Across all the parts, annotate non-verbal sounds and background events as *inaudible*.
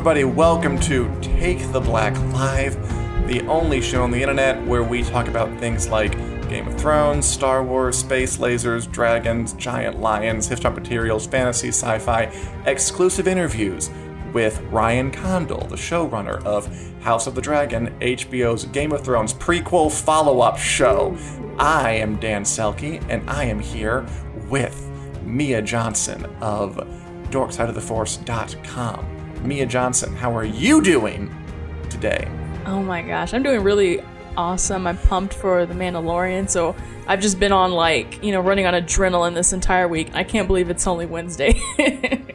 everybody. Welcome to Take the Black Live, the only show on the internet where we talk about things like Game of Thrones, Star Wars, space lasers, dragons, giant lions, historical materials, fantasy, sci fi, exclusive interviews with Ryan Condal, the showrunner of House of the Dragon, HBO's Game of Thrones prequel follow up show. I am Dan Selcke, and I am here with Mia Johnson of dorksideoftheforce.com. Mia Johnson, how are you doing today? Oh my gosh, I'm doing really awesome. I'm pumped for The Mandalorian, so I've just been on like, you know, running on adrenaline this entire week. I can't believe it's only Wednesday. *laughs*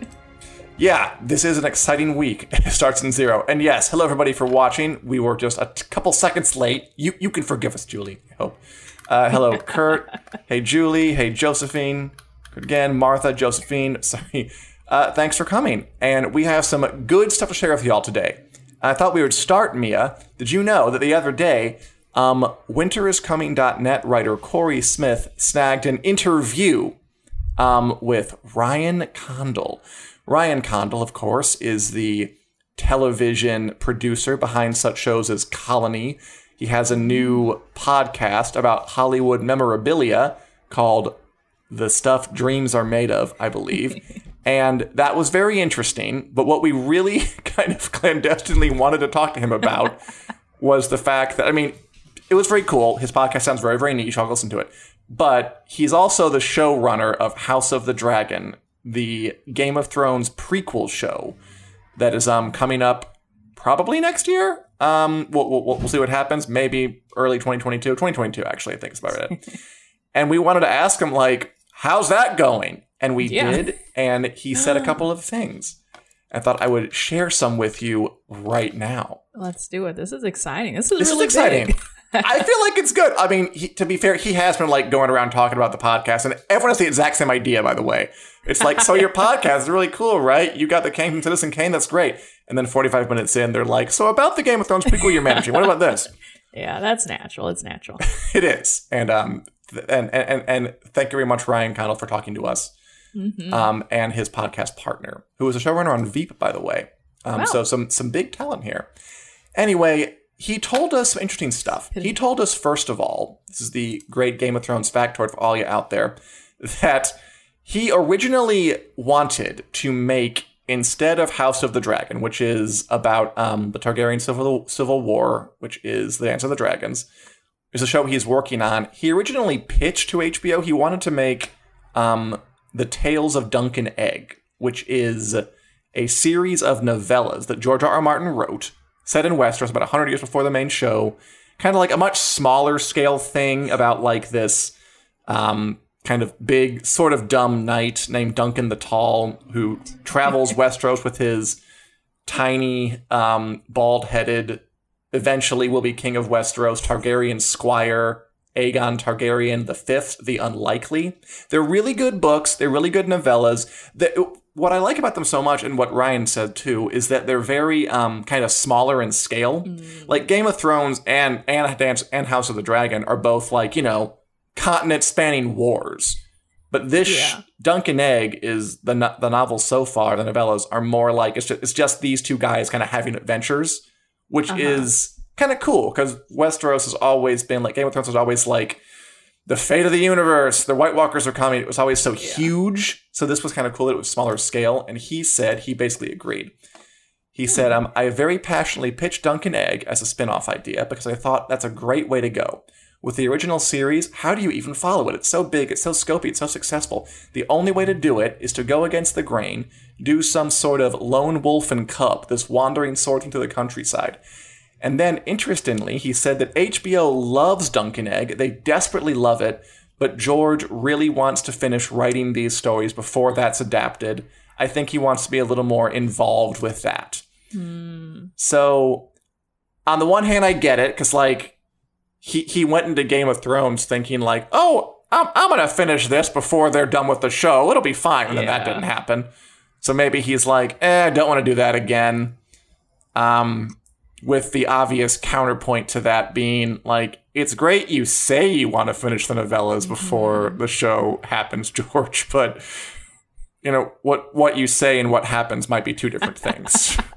yeah, this is an exciting week. *laughs* It starts in zero. And yes, hello everybody for watching. We were just a t- couple seconds late. You you can forgive us, Julie. I hope. Uh, hello, *laughs* Kurt. hey, Julie. Hey, Josephine. Again, Martha, Josephine. Sorry. Uh, thanks for coming. And we have some good stuff to share with y'all today. I thought we would start, Mia. Did you know that the other day, um, winteriscoming.net writer Corey Smith snagged an interview um, with Ryan Condal. Ryan Condal, of course, is the television producer behind such shows as Colony. He has a new podcast about Hollywood memorabilia called The Stuff Dreams Are Made of, I believe. *laughs* And that was very interesting. But what we really *laughs* kind of clandestinely wanted to talk to him about *laughs* was the fact that, I mean, it was very cool. His podcast sounds very, very neat. You should listen to it. But he's also the showrunner of House of the Dragon, the Game of Thrones prequel show that is um coming up probably next year. Um, we'll, we'll, we'll see what happens. Maybe early 2022, 2022, actually, I think is about it. *laughs* and we wanted to ask him, like, how's that going? And we yeah. did. And he said a *gasps* couple of things. I thought I would share some with you right now. Let's do it. This is exciting. This is this really is exciting. *laughs* I feel like it's good. I mean, he, to be fair, he has been like going around talking about the podcast, and everyone has the exact same idea. By the way, it's like, so your *laughs* podcast is really cool, right? You got the King from Citizen Kane, that's great. And then 45 minutes in, they're like, so about the Game of Thrones prequel you're managing, what about this? *laughs* Yeah, that's natural. It's natural. it is, and um, and and and thank you very much, Ryan Condal, for talking to us mm-hmm. um, and his podcast partner, who is a showrunner on Veep, by the way. Um, wow. So some some big talent here. Anyway, he told us some interesting stuff. He told us first of all, this is the great Game of Thrones factoid for all you out there, that he originally wanted to make instead of House of the Dragon, which is about um, the Targaryen civil civil war, which is the Dance of the Dragons. Is a show he's working on. He originally pitched to HBO. He wanted to make um, the Tales of Dunk and Egg, which is a series of novellas that George R. R. Martin wrote, set in Westeros about 100 years before the main show. Kind of like a much smaller scale thing about like this um, kind of big, sort of dumb knight named Duncan the Tall who travels *laughs* Westeros with his tiny, um, bald headed, eventually will be king of Westeros, Targaryen squire Aegon Targaryen the Fifth, The Unlikely. They're really good books. They're really good novellas. what I like about them so much, and what Ryan said too, is that they're very um, kind of smaller in scale. Mm. Like Game of Thrones and and Dance and House of the Dragon are both like you know continent spanning wars. But this yeah. Dunk and Egg is the no- the novels so far. The novellas are more like it's just, it's just these two guys kind of having adventures, which uh-huh. is kind of cool because Westeros has always been like Game of Thrones was always like the fate of the universe. The White Walkers are coming. It was always so yeah. huge. So this was kind of cool that it was smaller scale. And he said he basically agreed. He said, um, I very passionately pitched Dunk and Egg as a spin off idea because I thought that's a great way to go. With the original series, how do you even follow it? It's so big, it's so scopy, it's so successful. The only way to do it is to go against the grain, do some sort of lone wolf and cub, this wandering sorting through the countryside. And then, interestingly, he said that HBO loves Dunk and Egg. They desperately love it, but George really wants to finish writing these stories before that's adapted. I think he wants to be a little more involved with that. Mm. So, on the one hand, I get it, because, like, he, he went into Game of Thrones thinking, like, oh, I'm, I'm going to finish this before they're done with the show. It'll be fine. And then that didn't happen. So maybe he's like, eh, I don't want to do that again. Um, with the obvious counterpoint to that being like it's great you say you want to finish the novellas before mm-hmm. the show happens *laughs* george but you know what what you say and what happens might be two different things *laughs*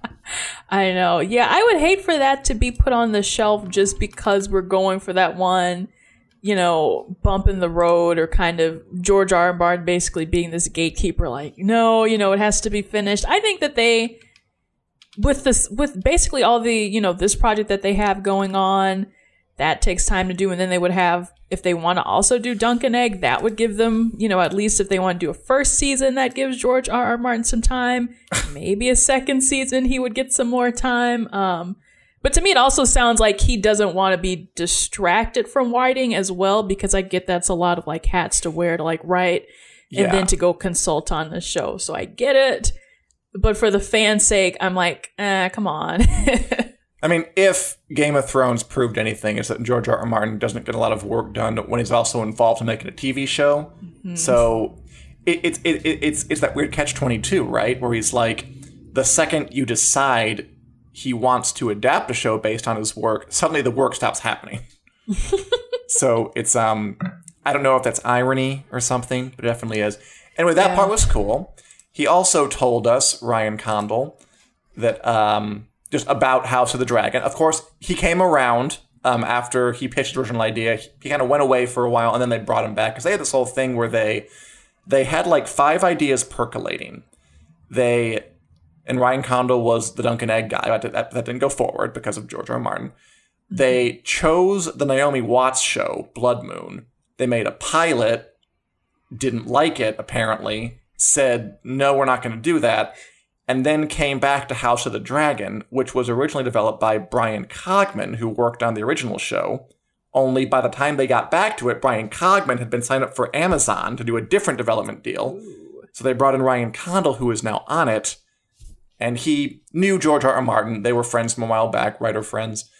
I know. Yeah, I would hate for that to be put on the shelf just because we're going for that one, you know, bump in the road or kind of George R. R. Basically being this gatekeeper, like, no, you know, it has to be finished. I think that they, with this, with basically all the, you know, this project that they have going on, that takes time to do. And then they would have, if they want to also do Dunk and Egg, that would give them, you know, at least if they want to do a first season, that gives George R. R. Martin some time. *laughs* Maybe a second season, he would get some more time. Um, but to me, it also sounds like he doesn't want to be distracted from writing as well, because I get that's a lot of like hats to wear to like write and Yeah. then to go consult on the show. So I get it. But for the fans' sake, I'm like, eh, come on. *laughs* I mean, if Game of Thrones proved anything, is that George R. R. Martin doesn't get a lot of work done when he's also involved in making a TV show. So it, it's it, it, it's it's that weird catch twenty two, right? Where he's like, the second you decide he wants to adapt a show based on his work, suddenly the work stops happening. *laughs* so it's um, I don't know if that's irony or something, but it definitely is. Anyway, that Yeah. part was cool. He also told us Ryan Condal that um, just about House of the Dragon. Of course, he came around um, after he pitched the original idea. He, he kind of went away for a while, and then they brought him back because they had this whole thing where they they had like five ideas percolating. They and Ryan Condal was the Dunk and Egg guy. That, that, didn't go forward because of George R. R. Martin. They chose the Naomi Watts show, Blood Moon. They made a pilot, didn't like it apparently, said no, we're not going to do that and then came back to House of the Dragon, which was originally developed by Brian Cogman, who worked on the original show. Only by the time they got back to it, Brian Cogman had been signed up for Amazon to do a different development deal. So they brought in Ryan Condal, who is now on it, and he knew George R. R. Martin. They were friends from a while back, writer friends.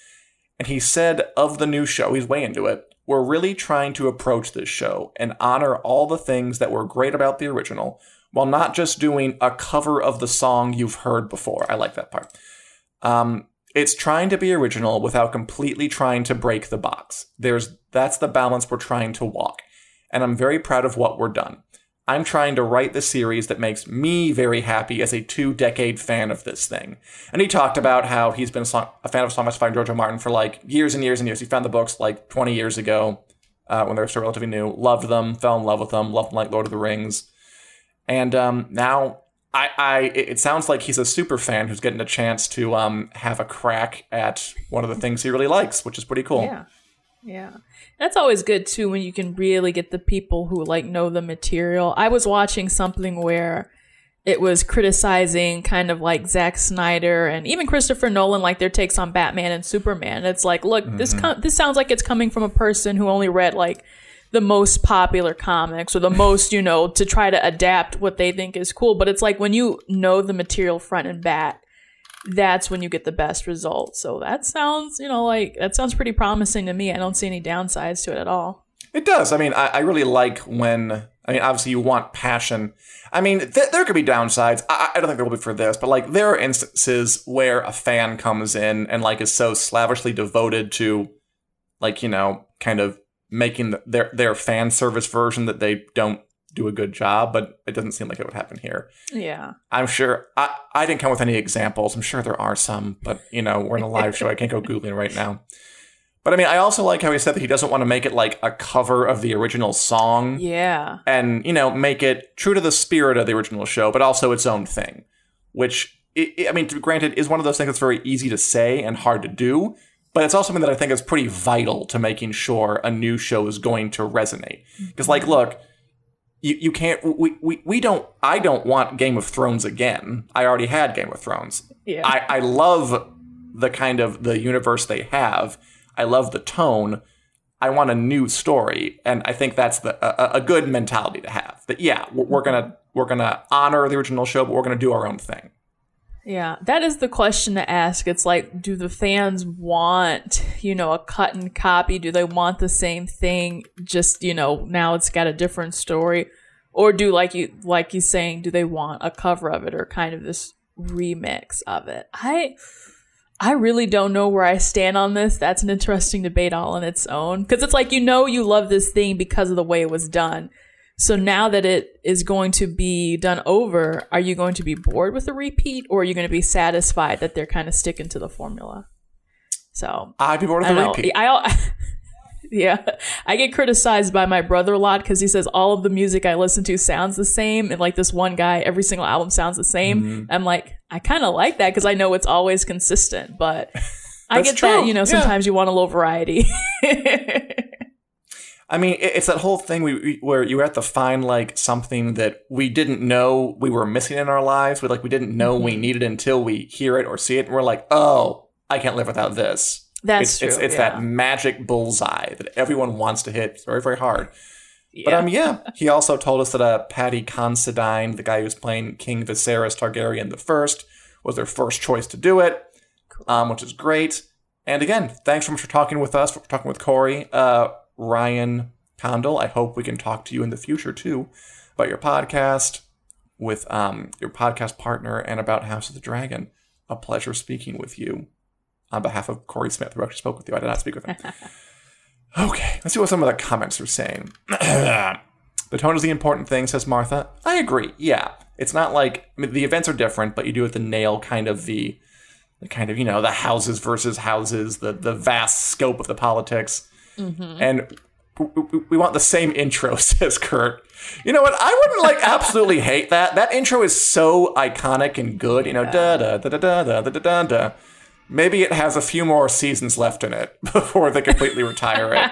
And he said of the new show, he's way into it, we're really trying to approach this show and honor all the things that were great about the original while not just doing a cover of the song you've heard before. I like that part. Um, it's trying to be original without completely trying to break the box. There's that's the balance we're trying to walk. And I'm very proud of what we're done. I'm trying to write the series that makes me very happy as a two decade fan of this thing. And he talked about how he's been a, song, a fan of Song Must Find George Martin for like years and years and years. He found the books like 20 years ago uh, when they were still relatively new, loved them, fell in love with them, loved them like Lord of the Rings. And um, now I, I, it it sounds like he's a super fan who's getting a chance to um, have a crack at one of the things he really likes, which is pretty cool. Yeah. Yeah. That's always good too when you can really get the people who like know the material. I was watching something where it was criticizing kind of like Zack Snyder and even Christopher Nolan like their takes on Batman and Superman. It's like, look, this mm-hmm. com- this sounds like it's coming from a person who only read like the most popular comics or the *laughs* most, you know, to try to adapt what they think is cool, but it's like when you know the material front and back, that's when you get the best results. So that sounds, you know, like that sounds pretty promising to me. I don't see any downsides to it at all. It does. I mean, I, I really like when. I mean, obviously, you want passion. I mean, th- there could be downsides. I, I don't think there will be for this, but like, there are instances where a fan comes in and like is so slavishly devoted to, like, you know, kind of making the, their their fan service version that they don't do a good job. But it doesn't seem like it would happen here. Yeah. I'm sure. I I didn't come with any examples. I'm sure there are some, but you know, we're in a live show. I can't go googling right now. But I mean, I also like how he said that he doesn't want to make it like a cover of the original song Yeah. and, you know, make it true to the spirit of the original show, but also its own thing. Which, i I I mean, granted, is one of those things that's very easy to say and hard to do, but it's also something that I think is pretty vital to making sure a new show is going to resonate. Because, like, mm-hmm. look, you, you can't, we, we, we don't, I don't want Game of Thrones again. I already had Game of Thrones. Yeah. I, I love the kind of the universe they have. I love the tone. I want a new story, and I think that's the a, a good mentality to have. That yeah, we're, we're gonna we're gonna honor the original show, but we're gonna do our own thing. Yeah, that is the question to ask. It's like, do the fans want, you know, a cut and copy? Do they want the same thing? Just, you know, now it's got a different story, or do like you like you saying, do they want a cover of it or kind of this remix of it? I I really don't know where I stand on this. That's an interesting debate all on its own because it's like you know you love this thing because of the way it was done. So now that it is going to be done over, are you going to be bored with the repeat or are you going to be satisfied that they're kind of sticking to the formula? So I'd be bored with I the know. repeat. I, *laughs* yeah, I get criticized by my brother a lot because he says all of the music I listen to sounds the same, and like this one guy, every single album sounds the same. Mm-hmm. I'm like, I kind of like that because I know it's always consistent, but *laughs* I get that you know Yeah. sometimes you want a little variety. *laughs* I mean, it's that whole thing we, we, where you have to find like something that we didn't know we were missing in our lives. We like we didn't know we Mm-hmm. needed until we hear it or see it, and we're like, oh, I can't live without this. That's it's, true. It's, it's yeah. that magic bullseye that everyone wants to hit very, very hard. But Yeah. um, yeah, he also told us that uh, Paddy Considine, the guy who's playing King Viserys Targaryen the First, was their first choice to do it, um, which is great. And again, thanks so much for talking with us, for talking with Corey, uh, Ryan Condal. I hope we can talk to you in the future too about your podcast with um, your podcast partner and about House of the Dragon. A pleasure speaking with you on behalf of Corey Smith, who actually spoke with you. I did not speak with him. *laughs* Okay, let's see what some of the comments are saying. *clears throat* the tone is the important thing, says Martha. I agree. Yeah, it's not like I mean, the events are different, but you do have to nail kind of the, the kind of you know the houses versus houses, the the vast scope of the politics, and w- w- we want the same intro, *laughs* says Kurt. You know what? I wouldn't like absolutely *laughs* hate that. That intro is so iconic and good. You know, da da da da da da da da da. Maybe it has a few more seasons left in it *laughs* before they completely retire it.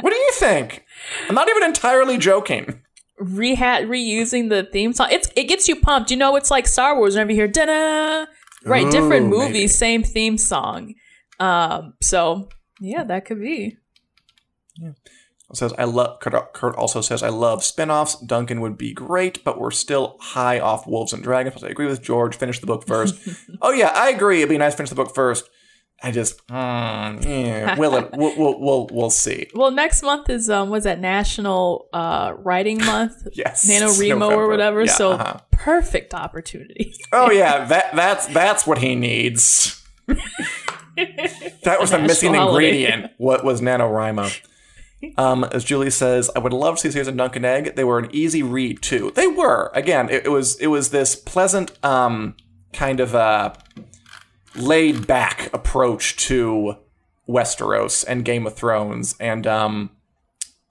What do you think? I'm not even entirely joking. Reha- reusing the theme song. It's it gets you pumped. You know, it's like Star Wars whenever you hear da Right, different movies, maybe. same theme song. Um, so yeah, that could be. It says I love. Kurt, Kurt also says I love spin-offs. Duncan would be great, but we're still high off Wolves and Dragons. I agree with George. Finish the book first. *laughs* oh yeah, I agree. It'd be nice to finish the book first. I just, mm, yeah, will it? We'll, we'll, we'll, we'll see. *laughs* Well, next month is um, was that National uh Writing Month? *laughs* Yes, NaNoWriMo or whatever. Yeah, so uh-huh. perfect opportunity. Oh yeah, that that's that's what he needs. that was the missing holiday. ingredient. What was NaNoWriMo? Um, as Julie says, I would love to see Sears and Duncan Egg. They were an easy read too. They were. Again, it, it was it was this pleasant um kind of uh laid back approach to Westeros and Game of Thrones and um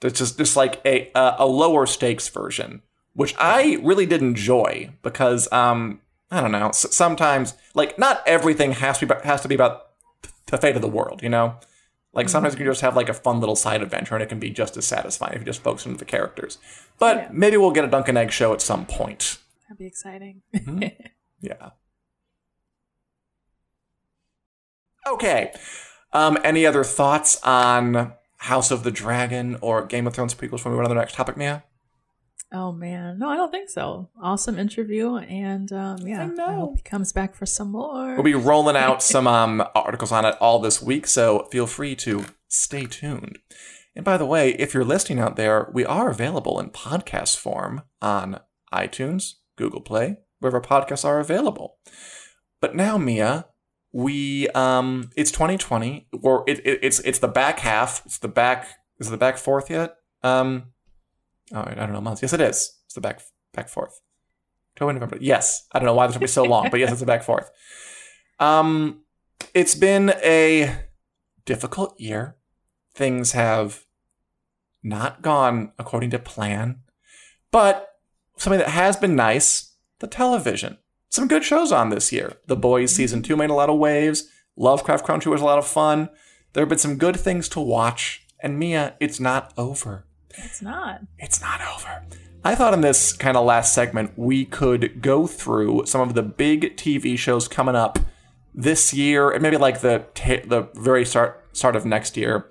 it's just just like a a, a lower stakes version, which I really did enjoy because um I don't know. Sometimes like not everything has to be about, has to be about the fate of the world, you know. Like sometimes you can just have like a fun little side adventure, and it can be just as satisfying if you just focus on the characters. But Yeah. maybe we'll get a Dunk and Egg show at some point. That'd be exciting. *laughs* Yeah. Okay. Um, any other thoughts on House of the Dragon or Game of Thrones prequels before we run on the next topic, Mia? Oh man, no, I don't think so. Awesome interview, and um, yeah, I, know. hope he comes back for some more. We'll be rolling out some um, articles on it all this week, so feel free to stay tuned. And by the way, if you're listening out there, we are available in podcast form on iTunes, Google Play, wherever podcasts are available. But now, Mia, we um, it's 2020, or it, it, it's it's the back half. It's the back. Is it the back fourth yet? Um, oh, I don't know months. Yes, it is. It's the back back fourth. October, November. Yes, I don't know why this will be so long, but yes, it's a back fourth. *laughs* Um, it's been a difficult year. Things have not gone according to plan, but something that has been nice: the television. Some good shows on this year. The Boys season two made a lot of waves. Lovecraft Country was a lot of fun. There have been some good things to watch, and Mia, it's not over It's not. it's not over. I thought in this kind of last segment we could go through some of the big TV shows coming up this year, and maybe like the ta the very start start of next year,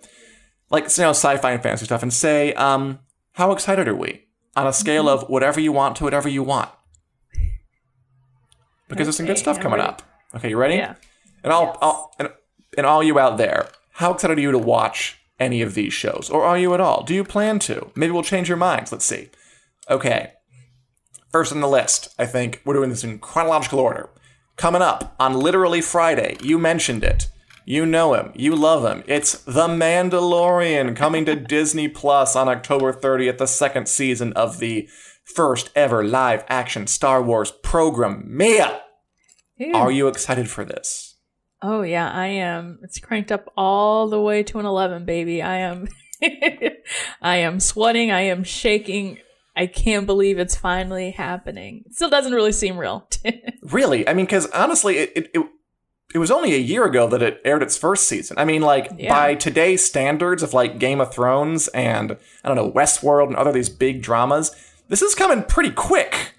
like you know sci-fi and fantasy stuff, and say, um, how excited are we on a scale of whatever you want to whatever you want? Because there's some good stuff coming ready. up. Okay, you ready? Yeah. And all, Yes. all and, and all you out there, how excited are you to watch any of these shows? Or are you at all? Do you plan to? Maybe we'll change your minds. Let's see. Okay. First on the list, I think we're doing this in chronological order. Coming up on literally Friday, you mentioned it. You know him. You love him. It's The Mandalorian coming to Disney Plus on October 30th, the second season of the first ever live action Star Wars program. Mia, are you excited for this? Oh yeah, I am. It's cranked up all the way to an 11, baby. I am *laughs* I am sweating, I am shaking. I can't believe it's finally happening. It still doesn't really seem real. *laughs* really? I mean, because honestly, it, it, it, it, was only a year ago that it aired its first season. I mean, like, yeah. by today's standards of like Game of Thrones and, I don't know, Westworld and other these big dramas, this is coming pretty quick.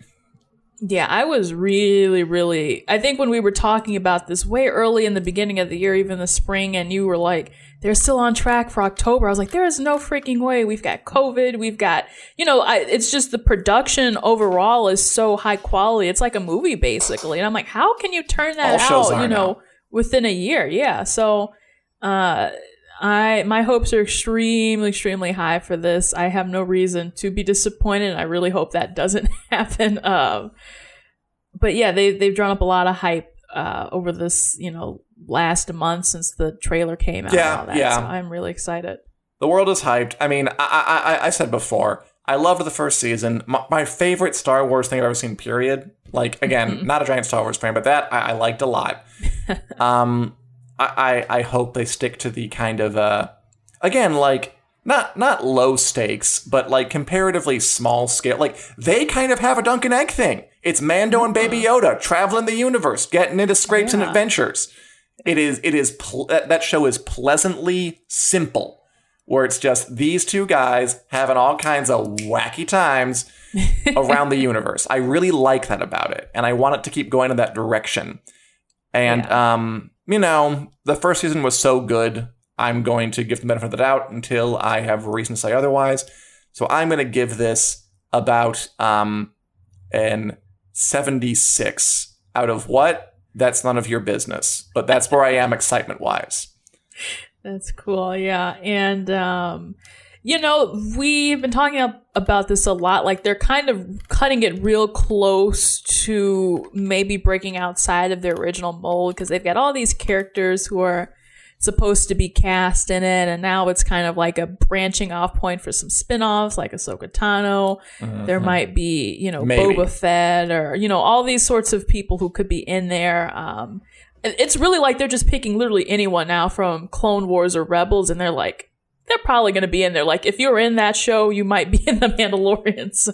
Yeah, I was really, really. I think when we were talking about this way early in the beginning of the year, even the spring, and you were like, they're still on track for October. I was like, there is no freaking way. We've got COVID. We've got, you know, I, it's just the production overall is so high quality. It's like a movie, basically. And I'm like, how can you turn that All out, you know, now. within a year? Yeah. So, uh, I my hopes are extremely extremely high for this. I have no reason to be disappointed. I really hope that doesn't *laughs* happen. Um, but yeah, they they've drawn up a lot of hype uh, over this you know last month since the trailer came out. Yeah, yeah. So I'm really excited. The world is hyped. I mean, I I, I said before. I loved the first season. My, my, favorite Star Wars thing I've ever seen. Period. Like again, mm-hmm. not a giant Star Wars fan, but that I, I liked a lot. *laughs* um, I, I hope they stick to the kind of uh again like not not low stakes, but like comparatively small scale. Like they kind of have a Dunk and Egg thing. It's Mando and Baby Yoda traveling the universe, getting into scrapes yeah. and adventures. It is it is pl- that show is pleasantly simple, where it's just these two guys having all kinds of wacky times *laughs* around the universe. I really like that about it, and I want it to keep going in that direction. And yeah. um, you know, the first season was so good. I'm going to give the benefit of the doubt until I have reason to say otherwise. So I'm going to give this about um, an 76 out of what? That's none of your business. But that's where I am excitement wise. That's cool. Yeah. And um, you know, we've been talking about this a lot. Like they're kind of cutting it real close to maybe breaking outside of their original mold because they've got all these characters who are supposed to be cast in it, and now it's kind of like a branching off point for some spin-offs like Ahsoka Tano. Mm-hmm. There might be, you know, maybe. Boba Fett or, you know, all these sorts of people who could be in there. Um, it's really like they're just picking literally anyone now from Clone Wars or Rebels, and they're like, they're probably going to be in there. Like if you're in that show, you might be *laughs* in the Mandalorian. So,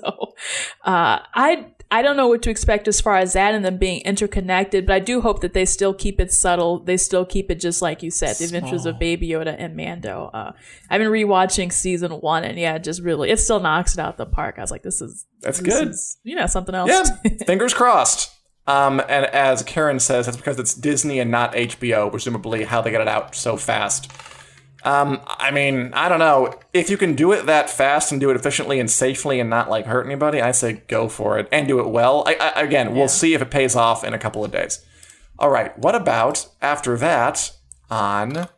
uh, I I don't know what to expect as far as that and them being interconnected, but I do hope that they still keep it subtle. They still keep it just like you said, the adventures of Baby Yoda and Mando. Uh, I've been rewatching season one, and yeah, just really, it still knocks it out the park. I was like, this is that's this good. Is, you know, something else. Yeah, *laughs* fingers crossed. Um, and as Karen says, that's because it's Disney and not HBO, presumably how they get it out so fast. Um, I mean, I don't know. If you can do it that fast and do it efficiently and safely and not like hurt anybody, I say go for it and do it well. I, I, again, yeah. we'll see if it pays off in a couple of days. All right. What about after that on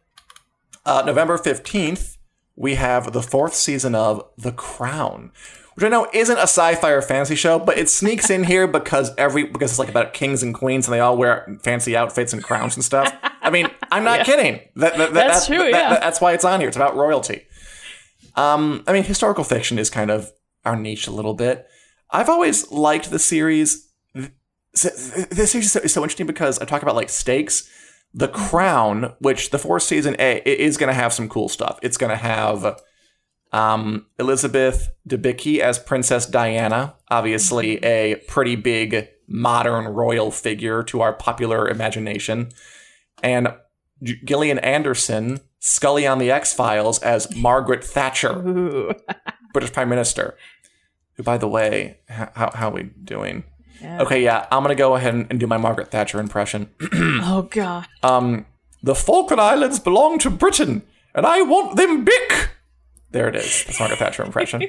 uh, November 15th, we have the fourth season of The Crown, which I know isn't a sci-fi or fantasy show, but it sneaks in here because every because it's like about kings and queens and they all wear fancy outfits and crowns and stuff. I mean, I'm not *laughs* yeah. kidding. That, that, that's that, true. yeah, that's why it's on here. It's about royalty. Um, I mean, historical fiction is kind of our niche a little bit. I've always liked the series. This series is so interesting because I talk about like stakes. The Crown, which the fourth season A is going to have some cool stuff. It's going to have um, Elizabeth Debicki as Princess Diana, obviously mm-hmm. a pretty big modern royal figure to our popular imagination, and Gillian Anderson, Scully on the X Files as Margaret Thatcher, *laughs* British Prime Minister. Who, by the way, how how are we doing? Yeah. Okay, yeah, I'm gonna go ahead and do my Margaret Thatcher impression. *clears throat* oh God. Um, the Falkland Islands belong to Britain, and I want them back. There it is. The Margaret Thatcher impression.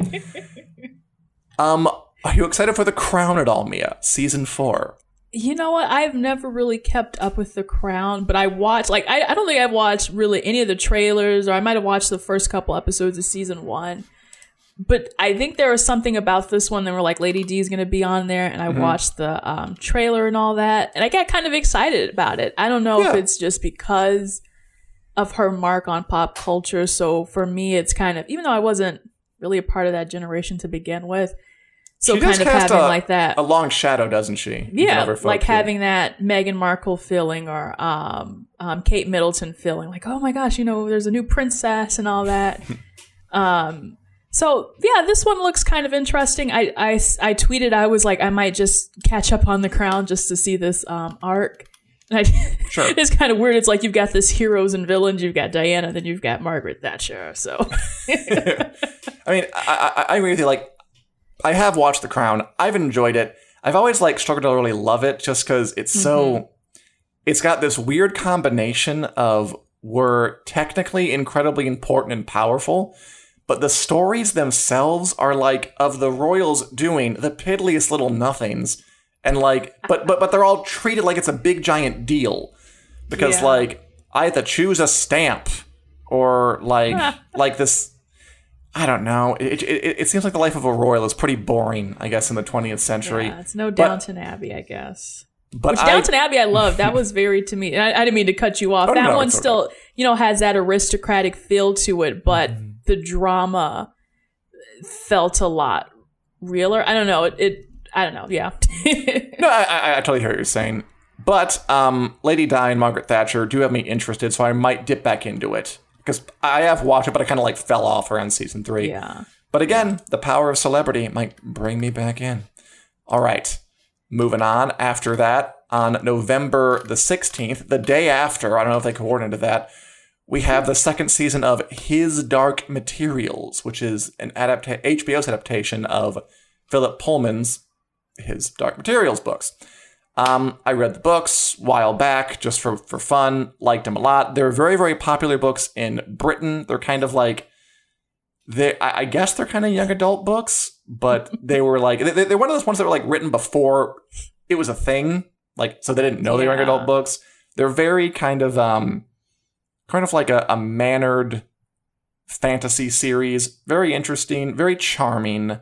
*laughs* um, are you excited for The Crown at all, Mia? Season four. You know what? I've never really kept up with The Crown, but I watched like I, I don't think I've watched really any of the trailers, or I might have watched the first couple episodes of season one. But I think there was something about this one that were like Lady D is going to be on there, and I mm-hmm. watched the um, trailer and all that, and I got kind of excited about it. I don't know yeah. if it's just because of her mark on pop culture. So for me, it's kind of even though I wasn't really a part of that generation to begin with. So She kind of having a- like that, A long shadow, doesn't she? Yeah, of her folk like having that Meghan Markle feeling or um, um, Kate Middleton feeling, like oh my gosh, you know, there's a new princess and all that. *laughs* um, so yeah, this one looks kind of interesting. I, I I tweeted I was like I might just catch up on the Crown just to see this um, arc. I, *laughs* Sure. it's kind of weird. It's like you've got this heroes and villains. You've got Diana, then you've got Margaret Thatcher. So *laughs* I mean, I, I, I agree with you. Like, I have watched The Crown. I've enjoyed it. I've always like struggled to really love it just because it's so. Mm-hmm. It's got this weird combination of we're technically incredibly important and powerful, but the stories themselves are like of the royals doing the piddliest little nothings, and like, but but but they're all treated like it's a big giant deal because Yeah. like I have to choose a stamp or like *laughs* like this I don't know. It, it, it seems like the life of a royal is pretty boring, I guess, in the 20th century. yeah, it's no Downton Abbey, I guess. but Which I, Downton Abbey I *laughs* love. That was very to me. I, I didn't mean to cut you off. Oh, that no, one it's okay. still, you know, has that aristocratic feel to it, but Mm-hmm. the drama felt a lot realer. I don't know. It, it I don't know. Yeah. *laughs* no, I, I, I totally hear what you're saying. But um, Lady Di and Margaret Thatcher do have me interested, so I might dip back into it because I have watched it, but I kind of like fell off around season three. yeah. But again, the power of celebrity might bring me back in. All right. Moving on. After that, on November the 16th, the day after, I don't know if they coordinated that, we have the second season of His Dark Materials, which is an adapta- HBO's adaptation of Philip Pullman's His Dark Materials books. Um, I read the books a while back just for, for fun, liked them a lot. They're very, very popular books in Britain. They're kind of like they I I guess they're kind of young adult books, but *laughs* they were like they, they're one of those ones that were like written before it was a thing. Like so they didn't know they were young adult books. They're very kind of um kind of like a, a mannered fantasy series. Very interesting, very charming,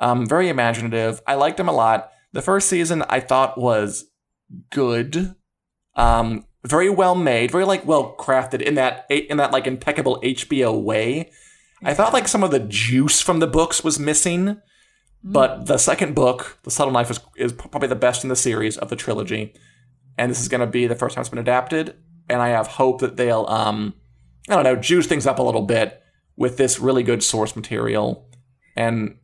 um, very imaginative. I liked him a lot. The first season I thought was good. Um, very well made, very like well crafted in that in that like impeccable HBO way. I thought like some of the juice from the books was missing, but the second book, The Subtle Knife, is, is probably the best in the series of the trilogy, and this is going to be the first time it's been adapted. And I have hope that they'll, um, I don't know, juice things up a little bit with this really good source material, and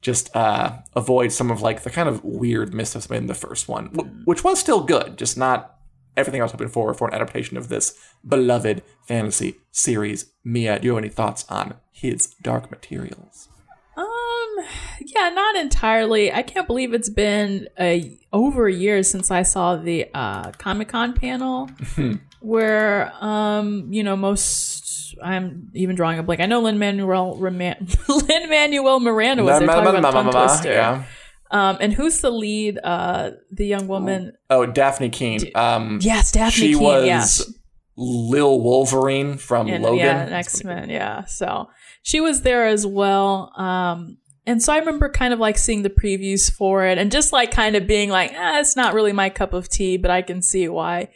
just uh, avoid some of like the kind of weird missteps in the first one, wh- which was still good, just not everything I was hoping for for an adaptation of this beloved fantasy series. Mia, do you have any thoughts on his Dark Materials? Um, yeah, not entirely. I can't believe it's been a over a year since I saw the uh, Comic Con panel *laughs* where, um, you know, most I'm even drawing a blank. I know Lin Manuel *laughs* Lin Manuel Miranda was there talking about Twister. Yeah. Um, and who's the lead? Uh, the young woman. Oh, Dafne Keen. Um, Yes, Dafne she Keen. was yes. Lil Wolverine from and, Logan. Yeah, X Men. Yeah. So she was there as well. Um, and so I remember kind of like seeing the previews for it and just like kind of being like, ah, it's not really my cup of tea, but I can see why,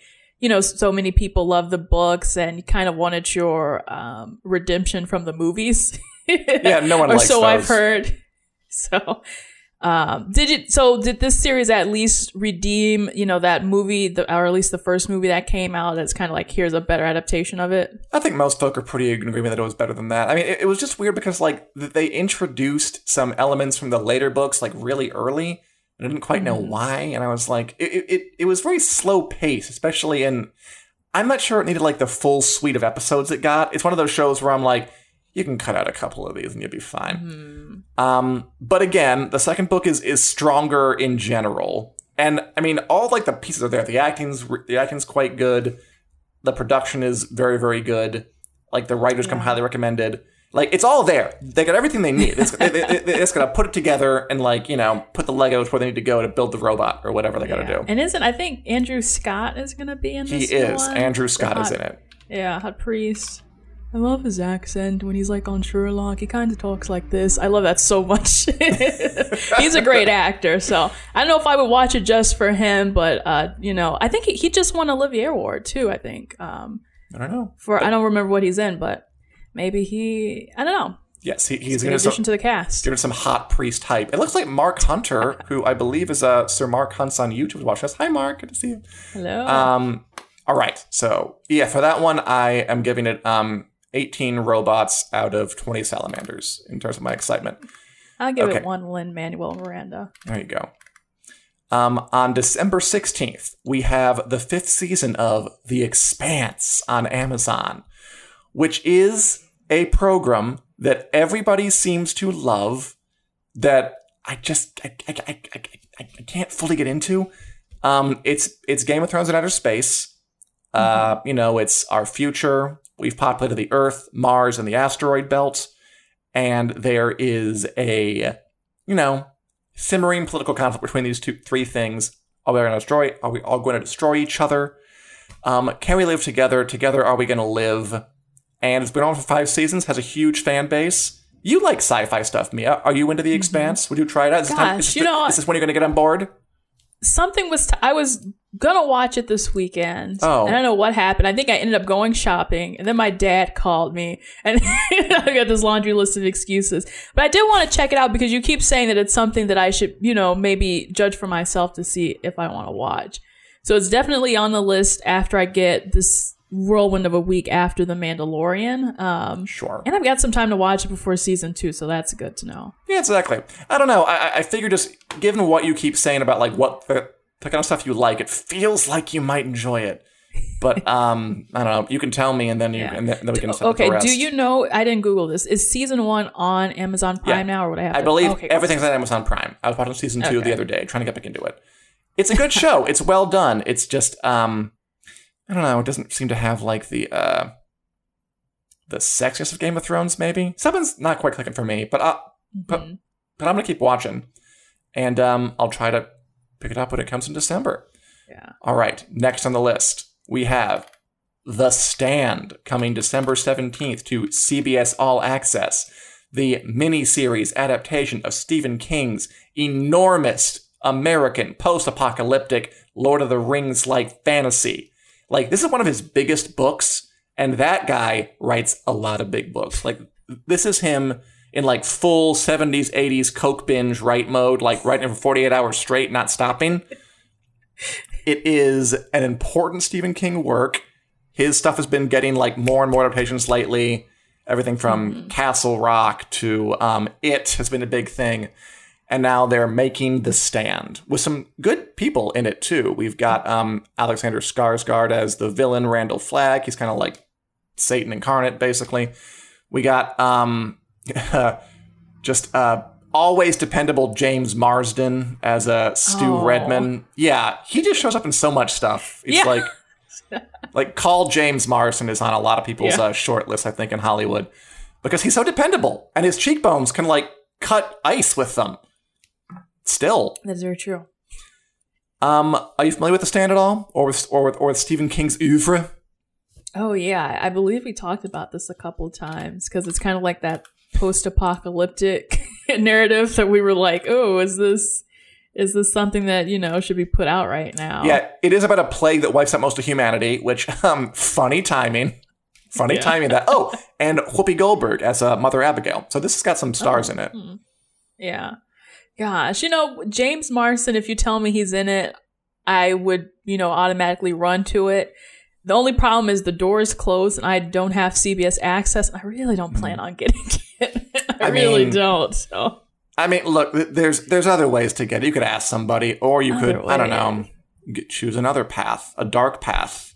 you know, so many people love the books and you kind of wanted your um, redemption from the movies. *laughs* Yeah, no one *laughs* or likes so I've heard. *laughs* So. Um, did it? So did this series at least redeem, you know, that movie, the, or at least the first movie that came out? That's kind of like here's a better adaptation of it. I think most folk are pretty in agreement that it was better than that. I mean, it, it was just weird because like they introduced some elements from the later books like really early. I didn't quite know why, and I was like, it, it- it was very slow pace, especially in. I'm not sure it needed like the full suite of episodes it got. It's one of those shows where I'm like, you can cut out a couple of these and you'll be fine. Um, but again, the second book is is stronger in general, and I mean, all like the pieces are there. The acting's the acting's quite good. The production is very very good. Like the writers come highly recommended. Like it's all there. They got everything they need. It's, they, they, they just gotta put it together and like you know put the Legos where they need to go to build the robot or whatever they gotta do. And isn't I think Andrew Scott is gonna be in this? He is. one? Andrew Scott is in it. Yeah, hot priest. I love his accent when he's like on Sherlock. He kind of talks like this. I love that so much. *laughs* he's a great actor. So I don't know if I would watch it just for him, but uh, you know, I think he, he just won Olivier Award too. I think. Um, I don't know. For I don't remember what he's in, but maybe he. I don't know. Yes, he, he's In going addition to to the cast. give it some hot priest hype. It looks like Mark Hunter, *laughs* who I believe is uh, Sir Mark Hunts on YouTube, is watching us. Hi, Mark. Good to see you. Hello. Um, all right. So yeah, for that one, I am giving it um 18 robots out of 20 salamanders in terms of my excitement. I'll give okay. it one Lin Manuel Miranda. There you go. Um, on December 16th, we have the fifth season of The Expanse on Amazon, which is a program that everybody seems to love that I just I, I, I, I, I can't fully get into. Um, it's it's Game of Thrones in outer space. Uh, you know, it's our future. We've populated the Earth, Mars, and the asteroid belt, and there is a you know simmering political conflict between these two three things. Are we going to destroy? Are we all going to destroy each other? Um, can we live together? Together, are we going to live? And it's been on for five seasons. Has a huge fan base. You like sci-fi stuff, Mia? Are you into The mm-hmm. Expanse? Would you try it out? Is this, time, is Gosh, you the- know, is this when you're going to get on board? Something was. T- I was gonna watch it this weekend. Oh. I don't know what happened. I think I ended up going shopping, and then my dad called me, and *laughs* I got this laundry list of excuses. But I did want to check it out because you keep saying that it's something that I should, you know, maybe judge for myself to see if I want to watch. So it's definitely on the list after I get this whirlwind of a week after The Mandalorian. Um, Sure. and I've got some time to watch it before season two, so that's good to know. Yeah, exactly. I don't know. I, I- figure just given what you keep saying about like what the, the kind of stuff you like, it feels like you might enjoy it. But *laughs* um, I don't know. You can tell me, and then you Yeah. and then, then we can. Okay, do you know? I didn't Google this. Is season one on Amazon Prime Yeah. now, or what I have? I to- believe okay, cool. everything's on Amazon Prime. I was watching season two Okay. the other day, trying to get back into it. It's a good *laughs* show. it's well done. It's just um, I don't know. It doesn't seem to have like the uh, the sexiest of Game of Thrones. Maybe something's not quite clicking for me. But I, but Mhm. but I'm gonna keep watching, and um, I'll try to pick it up when it comes in December. Yeah. All right, next on the list we have The Stand coming December 17th to CBS All Access, the mini-series adaptation of Stephen King's enormous American post-apocalyptic Lord of the Rings-like fantasy. Like this is one of his biggest books, and that guy writes a lot of big books. Like this is him in like full 70s 80s coke binge write mode like writing for 48 hours straight not stopping. It is an important stephen king work. His stuff has been getting like more and more adaptations lately. Everything from castle rock to um, it has been a big thing and now they're making the stand with some good people in it too we've got um, alexander skarsgård as the villain randall flagg he's kind of like satan incarnate basically we got um, *laughs* just uh, always dependable James Marsden as a Stu Oh. Redman. Yeah, he just shows up in so much stuff. It's Yeah. like *laughs* like call James Marsden is on a lot of people's Yeah. uh, short list, I think, in Hollywood because he's so dependable and his cheekbones can like cut ice with them. Still, That's very true. um, are you familiar with The Stand at all, or with or with or with Stephen King's oeuvre? Oh yeah, I believe we talked about this a couple of times because it's kind of like that post-apocalyptic *laughs* narrative that we were like, oh, is this is this something that you know should be put out right now? Yeah, it is about a plague that wipes out most of humanity, which um funny timing. Funny Yeah. timing that. Oh, and Whoopi Goldberg as uh, Mother Abigail. So this has got some stars in it. Yeah. Gosh, you know, James Marsden, if you tell me he's in it, I would, you know, automatically run to it. The only problem is the door is closed and I don't have CBS access. I really don't plan mm-hmm. on getting *laughs* it. I, I really mean- don't. So I mean, look, there's there's other ways to get it. You could ask somebody, or you could, Other I don't know, get, choose another path, a dark path.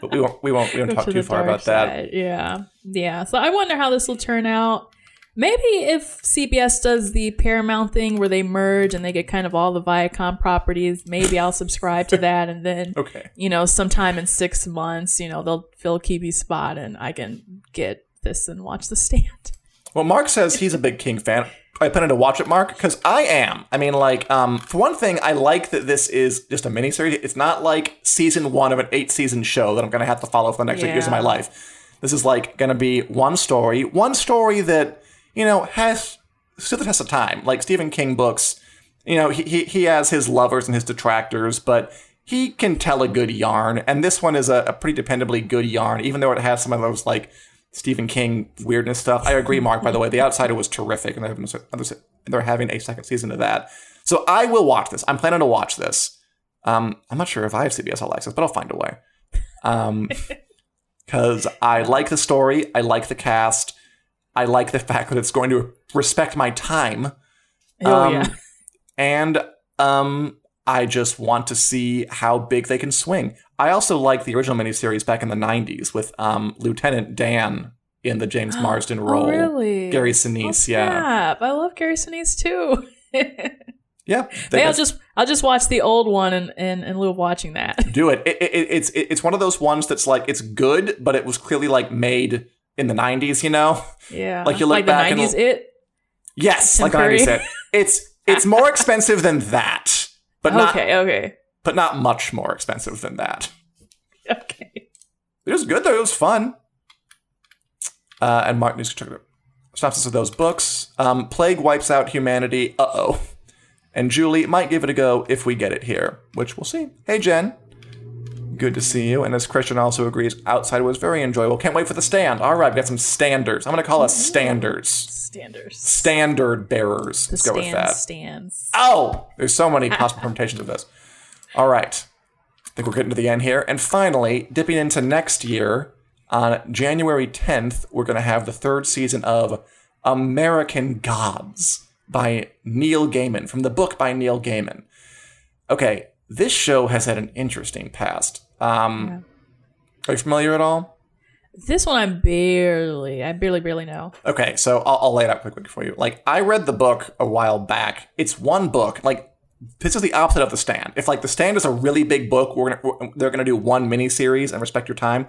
But we won't we won't we won't talk to too far about that. Yeah. Yeah. So I wonder how this will turn out. Maybe if CBS does the Paramount thing where they merge and they get kind of all the Viacom properties, maybe I'll subscribe to that and then *laughs* Okay. you know, sometime in six months, you know, they'll fill Quibi's spot and I can get this and watch the stand. Well, Mark says he's a big King fan. I plan to watch it, Mark, because I am. I mean, like, um, for one thing, I like that this is just a miniseries. It's not like season one of an eight season show that I'm going to have to follow for the next eight years of my life. This is like going to be one story, one story that you know has stood the test of time. Like Stephen King books, you know, he he, has his lovers and his detractors, but he can tell a good yarn, and this one is a, a pretty dependably good yarn, even though it has some of those like Stephen King weirdness stuff. I agree, Mark. By the way, The Outsider was terrific, and they're having, a second season of that. So I will watch this. I'm planning to watch this. Um, I'm not sure if I have CBS All Access, but I'll find a way. Um, *laughs* because I like the story, I like the cast, I like the fact that it's going to respect my time. Oh Um, yeah. and um, I just want to see how big they can swing. I also like the original miniseries back in the '90s with um, Lieutenant Dan in the James *gasps* Marsden role. Oh really? Gary Oh, Sinise, yeah. I love Gary Sinise too. *laughs* yeah. Maybe I'll just I'll just watch the old one and and in lieu of watching that. do it. It, it. It's it, it's one of those ones that's like it's good, but it was clearly like made in the '90s. You know? Yeah. Like, you look like back the and- it. Yes, Tim like the '90s. Curry. It. It's it's more expensive than that, but not okay, okay. but not much more expensive than that. Okay. It was good though. It was fun. Uh, and Martin news synopsis of those books. Um, Plague wipes out humanity. Uh oh. And Julie might give it a go if we get it here, which we'll see. Hey Jen, good to see you. And as Christian also agrees, outside was very enjoyable. Can't wait for the stand. All right, we got some standards. I'm gonna call us standards, Standards. standard bearers. Let's The go with that. stands. Oh, there's so many possible permutations of this. All right. I think we're getting to the end here. And finally, dipping into next year, on January 10th, we're going to have the third season of American Gods by Neil Gaiman, from the book by Neil Gaiman. Okay, this show has had an interesting past. Um, Are you familiar at all? This one I barely, I barely, barely know. Okay, so I'll, I'll lay it out quickly for you. Like, I read the book a while back. It's one book. Like, this is the opposite of the stand. If like the stand is a really big book, we're gonna we're- they're gonna do one mini series and respect your time.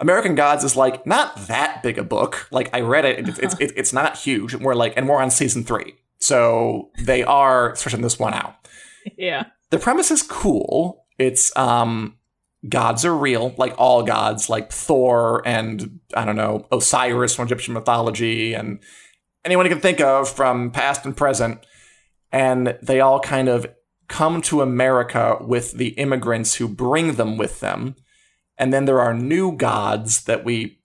American Gods is like not that big a book. Like I read it, it's it's, it's, it's not huge. We're like, and we're on season three, so they are stretching this one out *laughs* Yeah. the premise is cool. It's um gods are real, like all gods, like Thor and I don't know, Osiris from Egyptian mythology and anyone you can think of from past and present. And they all kind of come to America with the immigrants who bring them with them. And then there are new gods that we,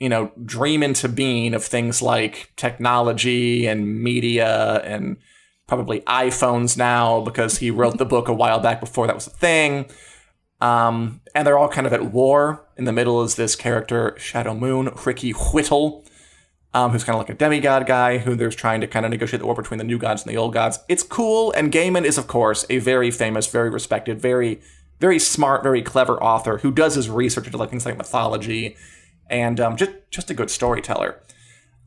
you know, dream into being of things like technology and media and probably iPhones now because he wrote the book a while back before that was a thing. Um, and they're all kind of at war. In the middle is this character, Shadow Moon, Ricky Whittle, um, who's kind of like a demigod guy who there's trying to kind of negotiate the war between the new gods and the old gods. It's cool, and Gaiman is, of course, a very famous, very respected, very, very smart, very clever author who does his research into like things like mythology and um, just just a good storyteller.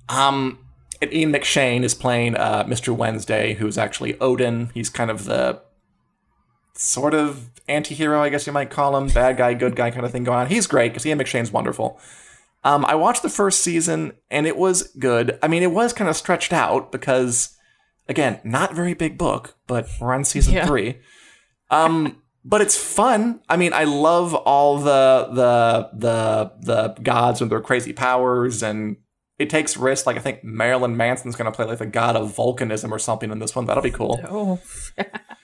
Um, and Ian McShane is playing uh, Mr. Wednesday, who's actually Odin. He's kind of the sort of anti-hero, I guess you might call him, bad guy, good guy kind of thing going on. He's great because he Ian McShane's wonderful. Um, I watched the first season and it was good. I mean, it was kind of stretched out because, again, not very big book, but we're on season Yeah. three. Um, but it's fun. I mean, I love all the the the the gods with their crazy powers, and it takes risks. Like I think Marilyn Manson's going to play like the god of volcanism or something in this one. That'll be cool. Oh. *laughs*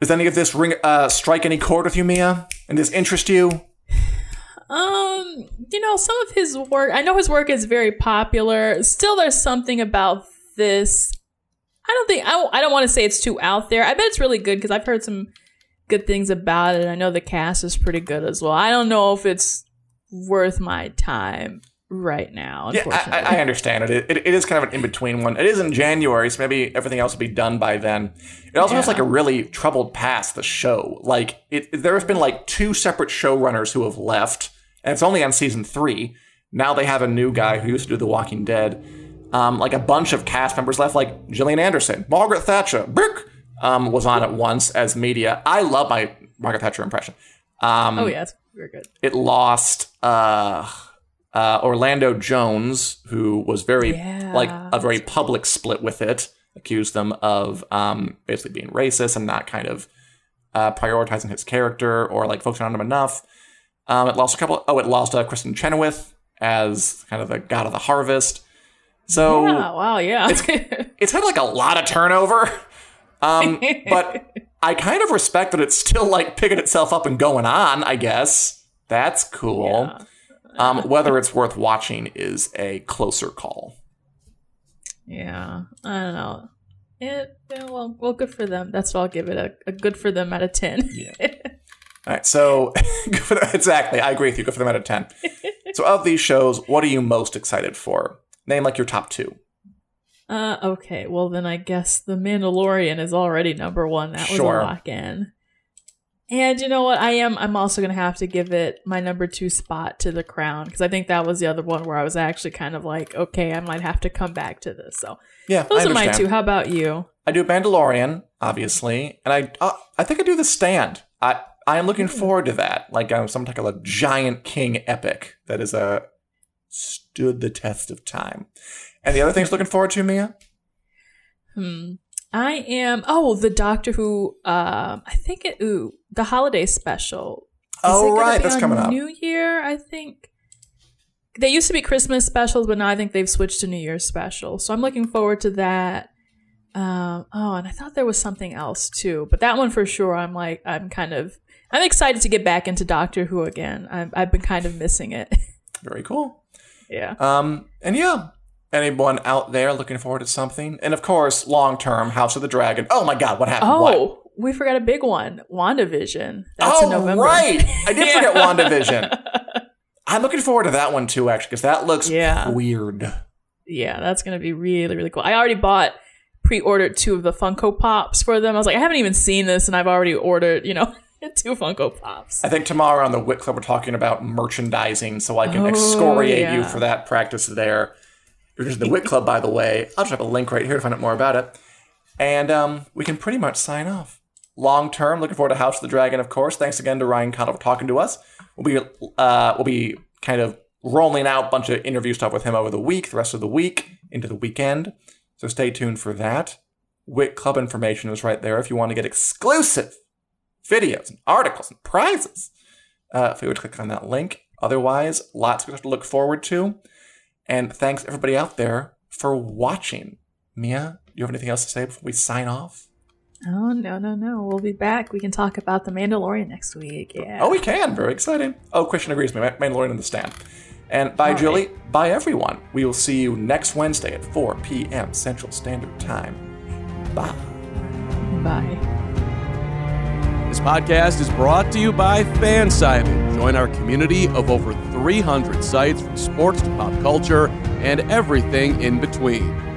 Does any of this ring uh, strike any chord with you, Mia? And does interest you? Um, you know, some of his work, I know his work is very popular. Still, there's something about this. I don't think, I, I don't want to say it's too out there. I bet it's really good because I've heard some good things about it. I know the cast is pretty good as well. I don't know if it's worth my time right now, Yeah. I, I understand it. it. It is kind of an in between one. It is in January, so maybe everything else will be done by then. It also has like a really troubled past. The show, like it, there have been like two separate showrunners who have left, and it's only on season three. Now they have a new guy who used to do The Walking Dead. Um, like a bunch of cast members left, like Gillian Anderson, Margaret Thatcher, Brick, um, was on at once as media. I love my Margaret Thatcher impression. Um, oh, yeah, it's very good. it lost uh, uh, Orlando Jones, who was very Yeah. like a very public split with it, accused them of um, basically being racist and not kind of uh, prioritizing his character or like focusing on him enough. Um, it lost a couple. Oh, it lost uh, Kristin Chenoweth as kind of the god of the harvest. So yeah, wow, yeah. it's *laughs* kind of like a lot of turnover. Um, but *laughs* I kind of respect that it's still like picking itself up and going on, I guess. That's cool. Yeah. Um, whether it's worth watching is a closer call. Yeah, I don't know. It, well, well, good for them. That's what I'll give it a, a good for them out of ten. yeah. All right, so *laughs* exactly, I agree with you. Good for them out of ten. *laughs* so, of these shows, what are you most excited for? Name like your top two. Uh, okay. Well, then I guess The Mandalorian is already number one. That was sure. a lock in. And you know what? I am. I'm also gonna have to give it my number two spot to The Crown because I think that was the other one where I was actually kind of like, okay, I might have to come back to this. So yeah, those are my two. How about you? I do Mandalorian, obviously, and I uh, I think I do The Stand. I I am looking mm. forward to that. Like um, some type of a giant king epic that is a uh, stood the test of time. And the other things looking forward to, Mia? Hmm. I am. Oh, the Doctor Who. Uh, I think it. Ooh, the holiday special. Is oh right, that's coming up. New Year, I think. They used to be Christmas specials, but now I think they've switched to New Year's special. So I'm looking forward to that. Um, oh, and I thought there was something else too, but that one for sure. I'm like, I'm kind of, I'm excited to get back into Doctor Who again. I've, I've been kind of missing it. *laughs* Very cool. Yeah. Um, and yeah, anyone out there looking forward to something? And of course, long term, House of the Dragon. Oh my God, what happened? Oh, what? we forgot a big one WandaVision. That's oh, in November. right. I did forget *laughs* WandaVision. I'm looking forward to that one too, actually, because that looks yeah. weird. Yeah, that's going to be really, really cool. I already bought, pre ordered two of the Funko Pops for them. I was like, I haven't even seen this, and I've already ordered, you know. *laughs* two Funko Pops. I think tomorrow on the Wit Club we're talking about merchandising, so I can oh, excoriate yeah. you for that practice there. You're the Wit Club, by the way. I'll have a link right here to find out more about it. And um, we can pretty much sign off. Long term, looking forward to House of the Dragon, of course. Thanks again to Ryan Condal for talking to us. We'll be uh, we'll be kind of rolling out a bunch of interview stuff with him over the week, the rest of the week, into the weekend. So stay tuned for that. Wit Club information is right there if you want to get exclusive videos and articles and prizes. Uh, if you would click on that link. Otherwise, lots of stuff to look forward to. And thanks everybody out there for watching. Mia, do you have anything else to say before we sign off? Oh no no no! We'll be back. We can talk about the Mandalorian next week. Yeah. Oh, we can. Very exciting. Oh, Christian agrees with me. Mandalorian in the stand. And bye, All Julie. Right. Bye, everyone. We will see you next Wednesday at 4 p.m. Central Standard Time. Bye. Bye. This podcast is brought to you by Fansided. Join our community of over 300 sites from sports to pop culture and everything in between.